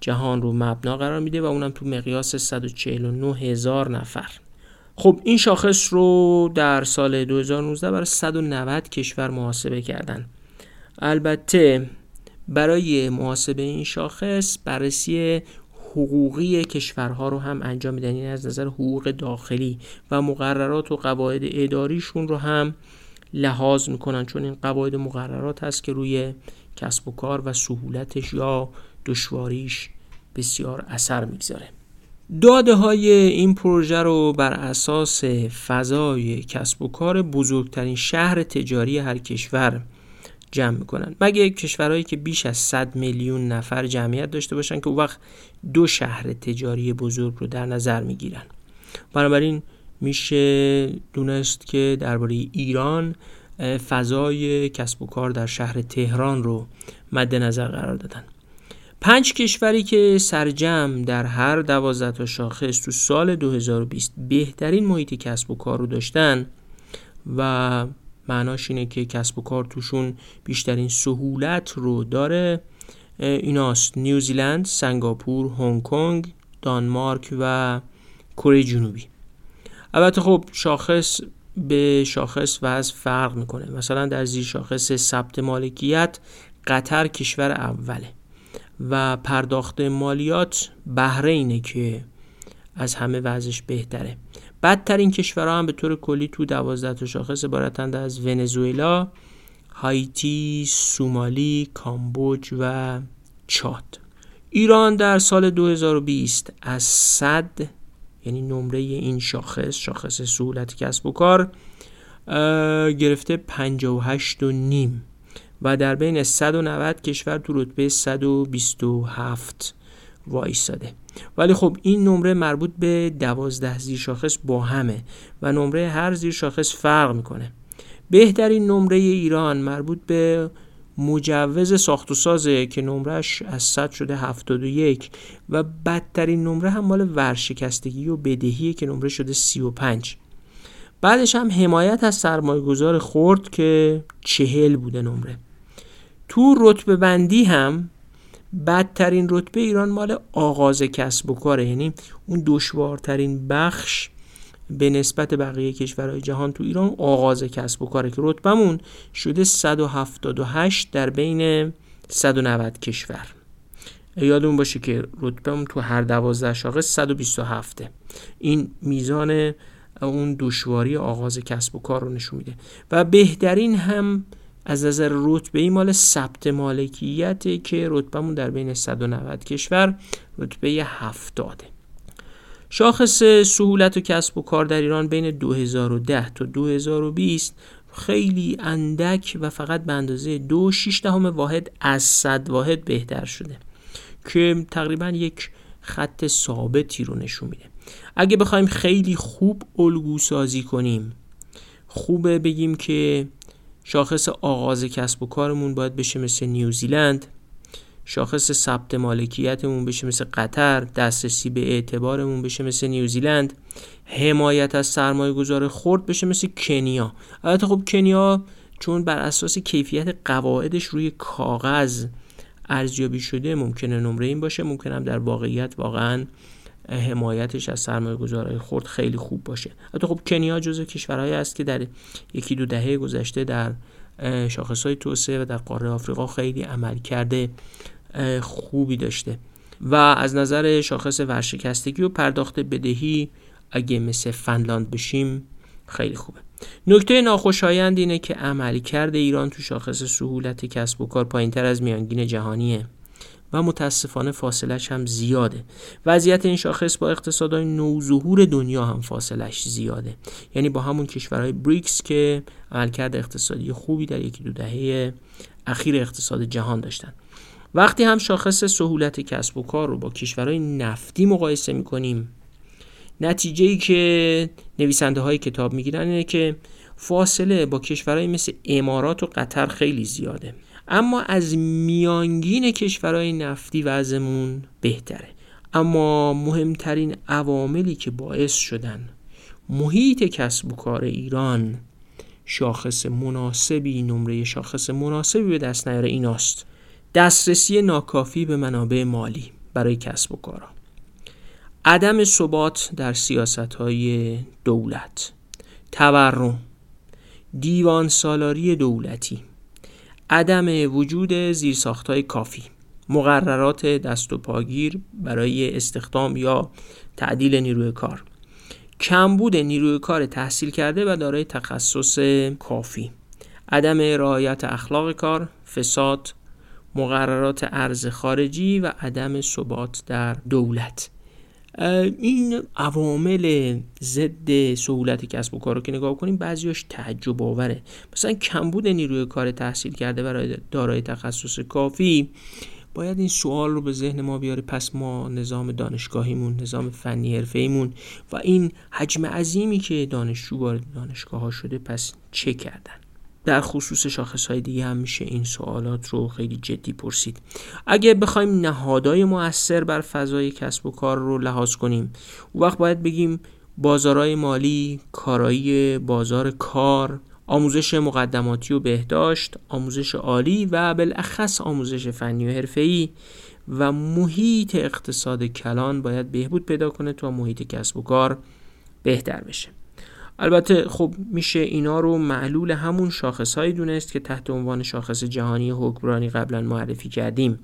جهان رو مبنا قرار میده و اونم تو مقیاس 149 هزار نفر. خب این شاخص رو در سال 2019 برای 190 کشور محاسبه کردن. البته برای محاسبه این شاخص بررسی حقوقی کشورها رو هم انجام میدن. یعنی از نظر حقوق داخلی و مقررات و قواعد اداریشون رو هم لحاظ می‌کنن چون این قواعد مقررات هست که روی کسب و کار و سهولتش یا دشواریش بسیار اثر می‌گذاره. داده های این پروژه رو بر اساس فضای کسب و کار بزرگترین شهر تجاری هر کشور جمع می‌کنن. مگه کشورهایی که بیش از 100 میلیون نفر جمعیت داشته باشن که او وقت دو شهر تجاری بزرگ رو در نظر می‌گیرن؟ بنابراین میشه دونست که درباره ایران فضای کسب و کار در شهر تهران رو مد نظر قرار دادن. پنج کشوری که سرجم در هر دوازده تا شاخص تو سال 2020 بهترین محیط کسب و کار رو داشتن و معناش اینه که کسب و کار توشون بیشترین سهولت رو داره. ایناست نیوزیلند، سنگاپور، هنگ کنگ، دانمارک و کره جنوبی. البته خب شاخص به شاخص وضع فرق می‌کنه. مثلا در زیر شاخص ثبت مالکیت قطر کشور اوله. و پرداخت مالیات بحرینه که از همه وضعش بهتره بدترین کشورها هم به طور کلی تو دوازده تا شاخص عبارتند از ونزوئلا، هایتی، سومالی، کامبوج و چاد. ایران در سال 2020 از 100 یعنی نمره این شاخص شاخص سهولت کسب و کار گرفته 58 و نیم و در بین 190 کشور تو رتبه 127 وایساده ولی خب این نمره مربوط به 12 زیر شاخص با همه و نمره هر زیر شاخص فرق می‌کنه. بهترین نمره ایران مربوط به مجوز ساخت و سازه که نمرش از 100 شده 71 و بدترین نمره هم مال ورشکستگی و بدهی که نمره شده 35 بعدش هم حمایت از سرمایه گذار خورد که چهل بوده نمره. تو رتبه بندی هم بدترین رتبه ایران مال آغاز کسب و کاره. یعنی اون دشوارترین بخش به نسبت بقیه کشورهای جهان تو ایران آغاز کسب و کاره که رتبمون شده 178 در بین 190 کشور. یادمون باشه که رتبمون تو هر دوازده شاخص 127 این میزان اون دشواری آغاز کسب و کار رو نشون میده. و بهترین هم از نظر رتبه ای مال ثبت مالکیت که رتبهمون در بین 190 کشور رتبه 70 شاخص سهولت و کسب و کار در ایران بین 2010 تا 2020 خیلی اندک و فقط به اندازه دو شیش دهم واحد از صد واحد بهتر شده که تقریبا یک خط ثابتی رو نشون میده. اگه بخوایم خیلی خوب الگو سازی کنیم خوبه بگیم که شاخص آغاز کسب و کارمون باید بشه مثل نیوزیلند شاخص ثبت مالکیتمون بشه مثل قطر. دسترسی به اعتبارمون بشه مثل نیوزیلند حمایت از سرمایه گذار خورد بشه مثل کنیا. البته خب کنیا چون بر اساس کیفیت قواعدش روی کاغذ ارزیابی شده ممکنه نمره این باشه ممکنه هم در واقعیت واقعا حمایتش از سرمایه گذارهای خورد خیلی خوب باشه. حتی خب کنیا جزو کشورهایی است که در یکی دو دهه گذشته در شاخص های توسعه و در قاره آفریقا خیلی عمل کرده خوبی داشته. و از نظر شاخص ورشکستگی و پرداخت بدهی اگه مثل فنلاند بشیم خیلی خوبه. نکته ناخوشایند اینه که عملی کرده ایران تو شاخص سهولت کسب و کار پایینتر از میانگین جهانیه. و متاسفانه فاصلش هم زیاده. وضعیت این شاخص با اقتصادهای نوظهور دنیا هم فاصلش زیاده. یعنی با همون کشورهای بریکس که عملکرد اقتصادی خوبی در یکی دو دهه اخیر اقتصاد جهان داشتن. وقتی هم شاخص سهولت کسب و کار رو با کشورهای نفتی مقایسه می‌کنیم نتیجه ای که نویسنده های کتاب می‌گیرن اینه که فاصله با کشورهای مثل امارات و قطر خیلی زیاده. اما از میانگین کشورهای نفتی وضعمون بهتره. اما مهمترین عواملی که باعث شدن محیط کسب و کار ایران شاخص مناسبی نمره شاخص مناسبی به دست نیاره ایناست. دسترسی ناکافی به منابع مالی برای کسب و کارا. عدم ثبات در سیاست های دولت. تورم. دیوان سالاری دولتی. عدم وجود زیرساختهای کافی مقررات دست و پاگیر برای استخدام یا تعدیل نیروی کار کمبود نیروی کار تحصیل کرده و دارای تخصص کافی عدم رعایت اخلاق کار فساد مقررات ارز خارجی و عدم ثبات در دولت. این عوامل ضد سهولت کسب و کار رو که نگاه کنیم بعضیاش تعجب آوره. مثلا کمبود نیروی کار تحصیل کرده برای دارای تخصص کافی. باید این سوال رو به ذهن ما بیاره. پس ما نظام دانشگاهیمون نظام فنی حرفه‌ایمون و این حجم عظیمی که دانشجو وارد دانشگاه ها شده پس چه کردن؟ در خصوص شاخص های دیگه هم میشه این سوالات رو خیلی جدی پرسید. اگه بخوایم نهادهای مؤثر بر فضای کسب و کار رو لحاظ کنیم او وقت باید بگیم بازارهای مالی کارایی بازار کار آموزش مقدماتی و بهداشت آموزش عالی و بالاخص آموزش فنی و حرفه‌ای و محیط اقتصاد کلان باید بهبود پیدا کنه تا محیط کسب و کار بهتر بشه. البته خب میشه اینا رو معلول همون شاخصهایی دونست که تحت عنوان شاخص جهانی حکمرانی قبلا معرفی کردیم.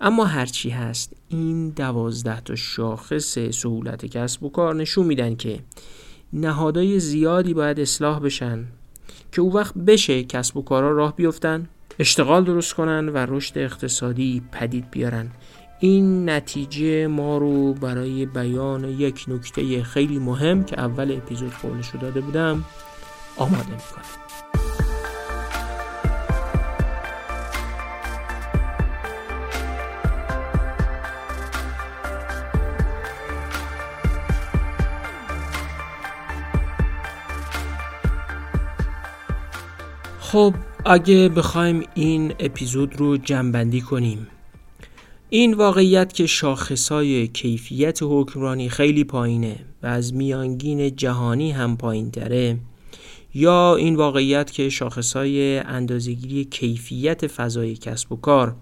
اما هرچی هست این دوازده تا شاخص سهولت کسب و کار نشون میدن که نهادهای زیادی باید اصلاح بشن که او وقت بشه کسب و کارها راه بیفتن اشتغال درست کنن و رشد اقتصادی پدید بیارن. این نتیجه ما رو برای بیان یک نکته خیلی مهم که اول اپیزود قولش رو داده بودم آماده می‌کنه خب اگه بخوایم این اپیزود رو جنبندی کنیم این واقعیت که شاخصای کیفیت حکمرانی خیلی پایینه و از میانگین جهانی هم پایین یا این واقعیت که شاخصای اندازگیری کیفیت فضای کسب و کار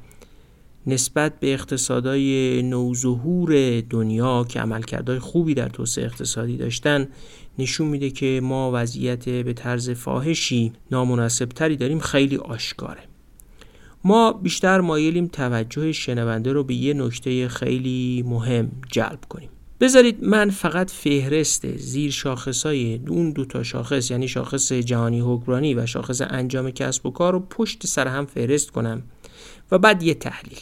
نسبت به اقتصادای نوظهور دنیا که عملکردهای خوبی در توسعه اقتصادی داشتن نشون میده که ما وضعیت به طرز فاحشی نامناسبتری داریم خیلی آشکاره. ما بیشتر مایلیم توجه شنونده رو به یه نکته خیلی مهم جلب کنیم. بذارید من فقط فهرست زیر شاخصای اون دو تا شاخص یعنی شاخص جهانی حکمرانی و شاخص انجام کسب و کار رو پشت سر هم فهرست کنم و بعد یه تحلیل.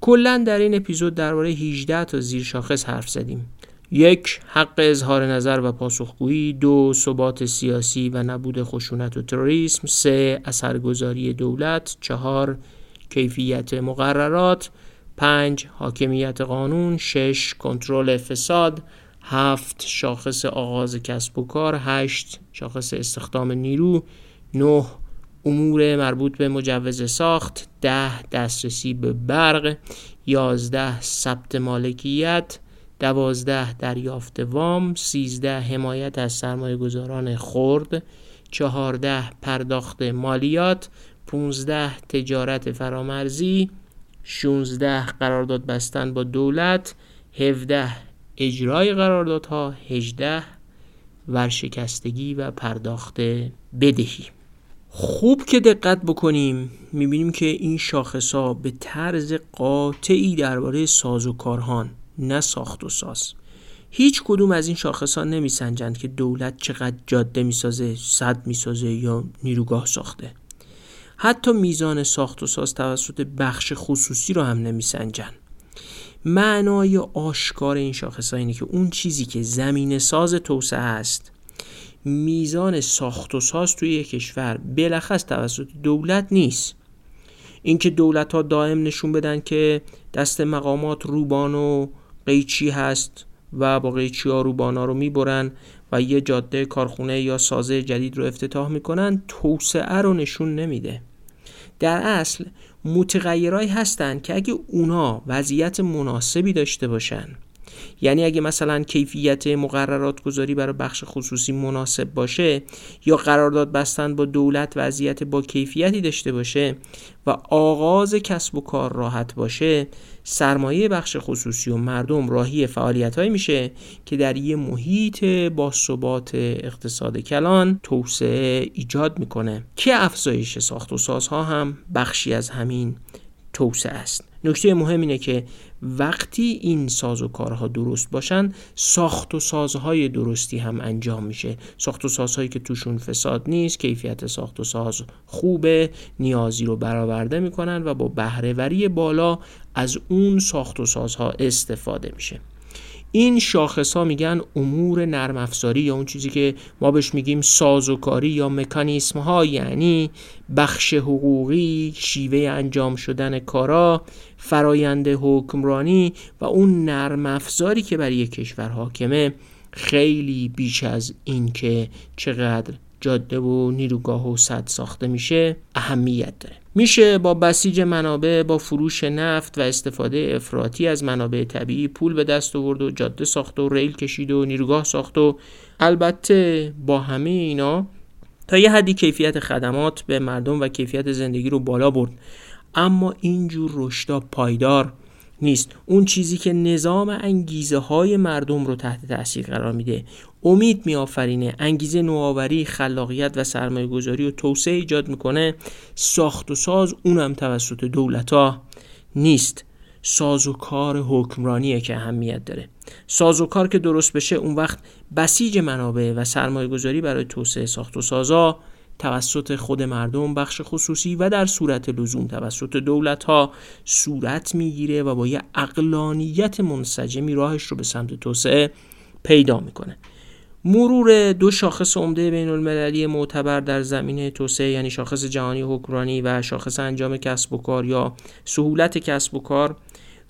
کلا در این اپیزود درباره 18 تا زیر شاخص حرف زدیم. یک حق اظهار نظر و پاسخگویی. دو ثبات سیاسی و نبود خشونت و تروریسم. سه اثرگذاری دولت. چهار کیفیت مقررات. پنج حاکمیت قانون. شش کنترل فساد. هفت شاخص آغاز کسب و کار. هشت شاخص استخدام نیرو. نه امور مربوط به مجوز ساخت. ده دسترسی به برق. یازده ثبت مالکیت. دوازده دریافت وام سیزده حمایت از سرمایه گذاران خرد چهارده پرداخت مالیات 15 تجارت فرامرزی 16 قرارداد بستن با دولت 17 اجرای قراردادها 18 ورشکستگی و پرداخت بدهی. خوب که دقت بکنیم. می‌بینیم که این شاخص ها به طرز قاطعی درباره ساز نه ساخت و ساز. هیچ کدوم از این شاخص ها نمیسنجند که دولت چقدر جاده می‌سازه صد می‌سازه یا نیروگاه ساخته. حتی میزان ساخت و ساز توسط بخش خصوصی رو هم نمیسنجن. معنای آشکار این شاخص اینه که اون چیزی که زمین ساز توسعه است میزان ساخت و ساز توی یک کشور بلخص توسط دولت نیست. اینکه دولت ها دائم نشون بدن که دست مقامات روبان و قیچی هست و با قیچی ها روبان ها رو می‌برن و یه جاده کارخونه یا سازه جدید رو افتتاح می‌کنن توسعه رو نشون نمیده. در اصل متغیرهایی هستند که اگه اونا وضعیت مناسبی داشته باشن یعنی اگه مثلا کیفیت مقررات گذاری برای بخش خصوصی مناسب باشه یا قرارداد بستن با دولت وضعیت با کیفیتی داشته باشه و آغاز کسب و کار راحت باشه سرمایه بخش خصوصی و مردم راهی فعالیت میشه که در یه محیط با ثبات اقتصاد کلان توسعه ایجاد می‌کنه که افزایش ساخت و سازها هم بخشی از همین توسعه است. نکته مهم اینه که وقتی این ساز و کارها درست باشن ساخت و سازهای درستی هم انجام میشه. ساخت و سازهایی که توشون فساد نیست کیفیت ساخت و ساز خوبه نیازی رو برآورده می‌کنن و با بهرهوری بالا از اون ساخت و سازها استفاده میشه. این شاخص ها میگن امور نرم افزاری یا اون چیزی که ما بهش میگیم سازوکاری یا مکانیسم ها یعنی بخش حقوقی شیوه انجام شدن کارا فرایند حکمرانی و اون نرم افزاری که برای کشور حاکمه خیلی بیش از این که چقدر جاده و نیروگاه و صد ساخته میشه اهمیت داره. میشه با بسیج منابع با فروش نفت و استفاده افراطی از منابع طبیعی پول به دست آورد و جاده ساخت و ریل کشید و نیروگاه ساخت و البته با همه اینا تا یه حدی کیفیت خدمات به مردم و کیفیت زندگی رو بالا برد. اما اینجور رشدا پایدار نیست. اون چیزی که نظام انگیزه های مردم رو تحت تاثیر قرار میده. امید میآفرینه انگیزه نوآوری خلاقیت و سرمایه گذاری و توسعه ایجاد می‌کنه. ساخت و ساز اونم توسط دولت ها نیست. ساز و کار حکمرانیه که اهمیت داره. ساز و کار که درست بشه اون وقت بسیج منابع و سرمایه گذاری برای توسعه ساخت و سازا توسط خود مردم بخش خصوصی و در صورت لزوم توسط دولت ها صورت می‌گیره و با یه اقلانیت منسجمی راهش رو به سمت توسعه پیدا می‌کنه. مرور دو شاخص عمده بین المللی معتبر در زمینه توسعه یعنی شاخص جهانی حکمرانی و شاخص انجام کسب و کار یا سهولت کسب و کار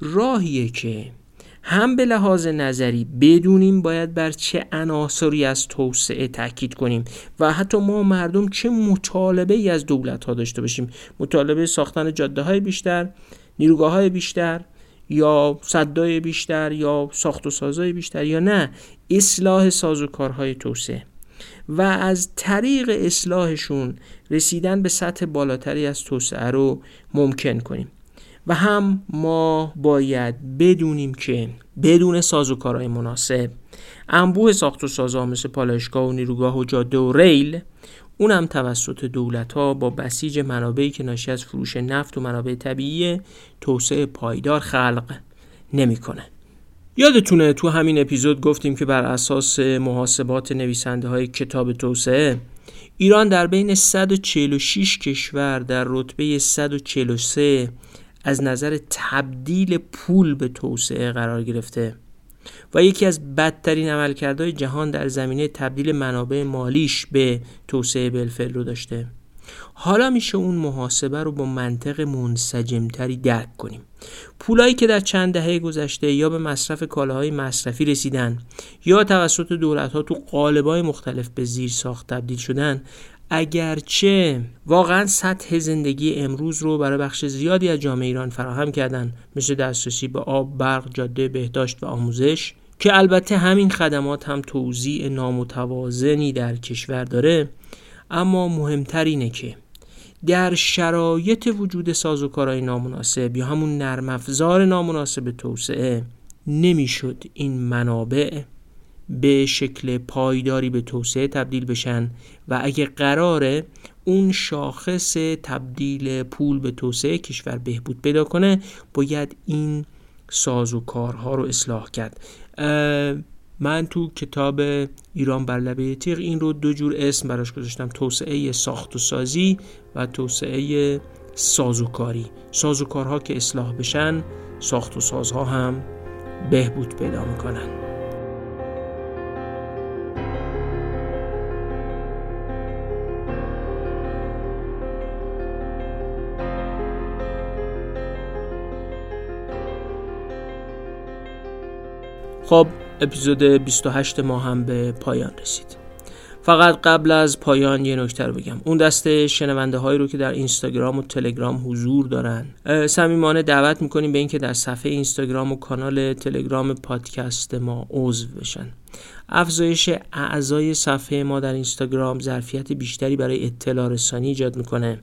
راهیه که هم به لحاظ نظری بدونیم باید بر چه عناصری از توسعه تاکید کنیم و حتی ما مردم چه مطالبه ای از دولت ها داشته باشیم. مطالبه ساختن جاده های بیشتر نیروگاه های بیشتر یا صدای بیشتر یا ساخت و سازای بیشتر یا نه اصلاح سازوکارهای توسعه. و از طریق اصلاحشون رسیدن به سطح بالاتری از توسعه رو ممکن کنیم. و هم ما باید بدونیم که بدون سازوکارهای مناسب انبوه ساخت و سازا مثل پالایشگاه و نیروگاه و جاده و ریل اونم توسط دولت ها با بسیج منابعی که ناشی از فروش نفت و منابع طبیعی توسعه پایدار خلق نمی‌کنه. یادتونه تو همین اپیزود گفتیم که بر اساس محاسبات نویسنده های کتاب توسعه ایران در بین 146 کشور در رتبه 143 از نظر تبدیل پول به توسعه قرار گرفته و یکی از بدترین عملکردهای جهان در زمینه تبدیل منابع مالیش به توسعه بالفعل رو داشته. حالا میشه اون محاسبه رو با منطق منسجمتری درک کنیم. پولایی که در چند دهه گذشته یا به مصرف کالاهای مصرفی رسیدن یا توسط دولت ها تو قالبای مختلف به زیر ساخت تبدیل شدن اگرچه واقعا سطح زندگی امروز رو برای بخش زیادی از جامعه ایران فراهم کردن مثل دسترسی به آب، برق، جاده بهداشت و آموزش که البته همین خدمات هم توزیع نامتوازنی در کشور داره اما مهمتر اینه که در شرایط وجود سازوکارهای نامناسب یا همون نرم افزار نامناسب توسعه نمی‌شد این منابع به شکل پایداری به توسعه تبدیل بشن و اگه قراره اون شاخص تبدیل پول به توسعه کشور بهبود پیدا کنه باید این ساز و کارها رو اصلاح کرد. من تو کتاب ایران بر لبه تیغ این رو دو جور اسم براش گذاشتم توسعه ساخت و سازی و توسعه سازوکاری سازوکارها که اصلاح بشن ساخت و سازها هم بهبود پیدا می‌کنن. خب اپیزود 28 ما هم به پایان رسید. فقط قبل از پایان یه نکته رو بگم. اون دسته شنونده هایی رو که در اینستاگرام و تلگرام حضور دارن. صمیمانه دعوت می‌کنیم به اینکه در صفحه اینستاگرام و کانال تلگرام پادکست ما عضو بشن. افزایش اعضای صفحه ما در اینستاگرام ظرفیت بیشتری برای اطلاع رسانی ایجاد می‌کنه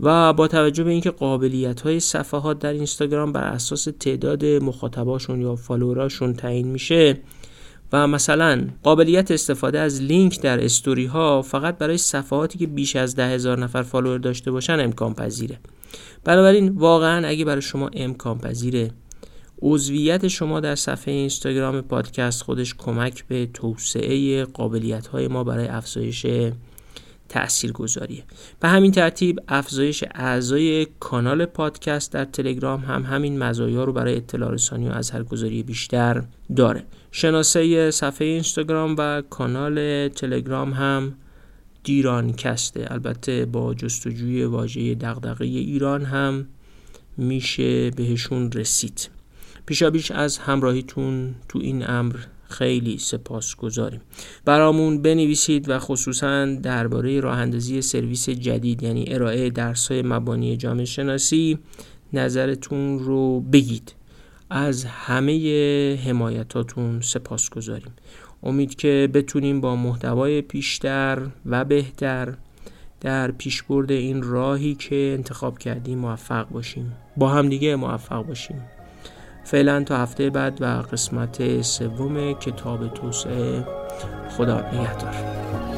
و با توجه به اینکه قابلیت های صفحات در اینستاگرام بر اساس تعداد مخاطباشون یا فالوراشون تعیین میشه و مثلا قابلیت استفاده از لینک در استوری ها فقط برای صفحاتی که بیش از ده هزار نفر follower داشته باشن امکان پذیره. بنابراین واقعا اگه برای شما امکان پذیره عضویت شما در صفحه اینستاگرام پادکست خودش کمک به توسعه قابلیت های ما برای افزایش تأثیر گذاریه به همین ترتیب افزایش اعضای کانال پادکست در تلگرام هم همین مزایا رو برای اطلاع رسانی و اثرگذاری بیشتر داره. شناسه صفحه اینستاگرام و کانال تلگرام هم دیران کسته البته با جستجوی واژه دغدغه ایران هم میشه بهشون رسید. پیشابیش از همراهیتون تو این امر خیلی سپاس گذاریم برامون بنویسید و خصوصا درباره راه اندازی سرویس جدید یعنی ارائه درس های مبانی جامعه شناسی نظرتون رو بگید. از همه حمایتاتون سپاس گذاریم امید که بتونیم با محتوای پیشتر و بهتر در پیشبرد این راهی که انتخاب کردیم موفق باشیم. با همدیگه موفق باشیم. فعلا تا هفته بعد و قسمت سوم کتاب توسعه. خدا نگهدار.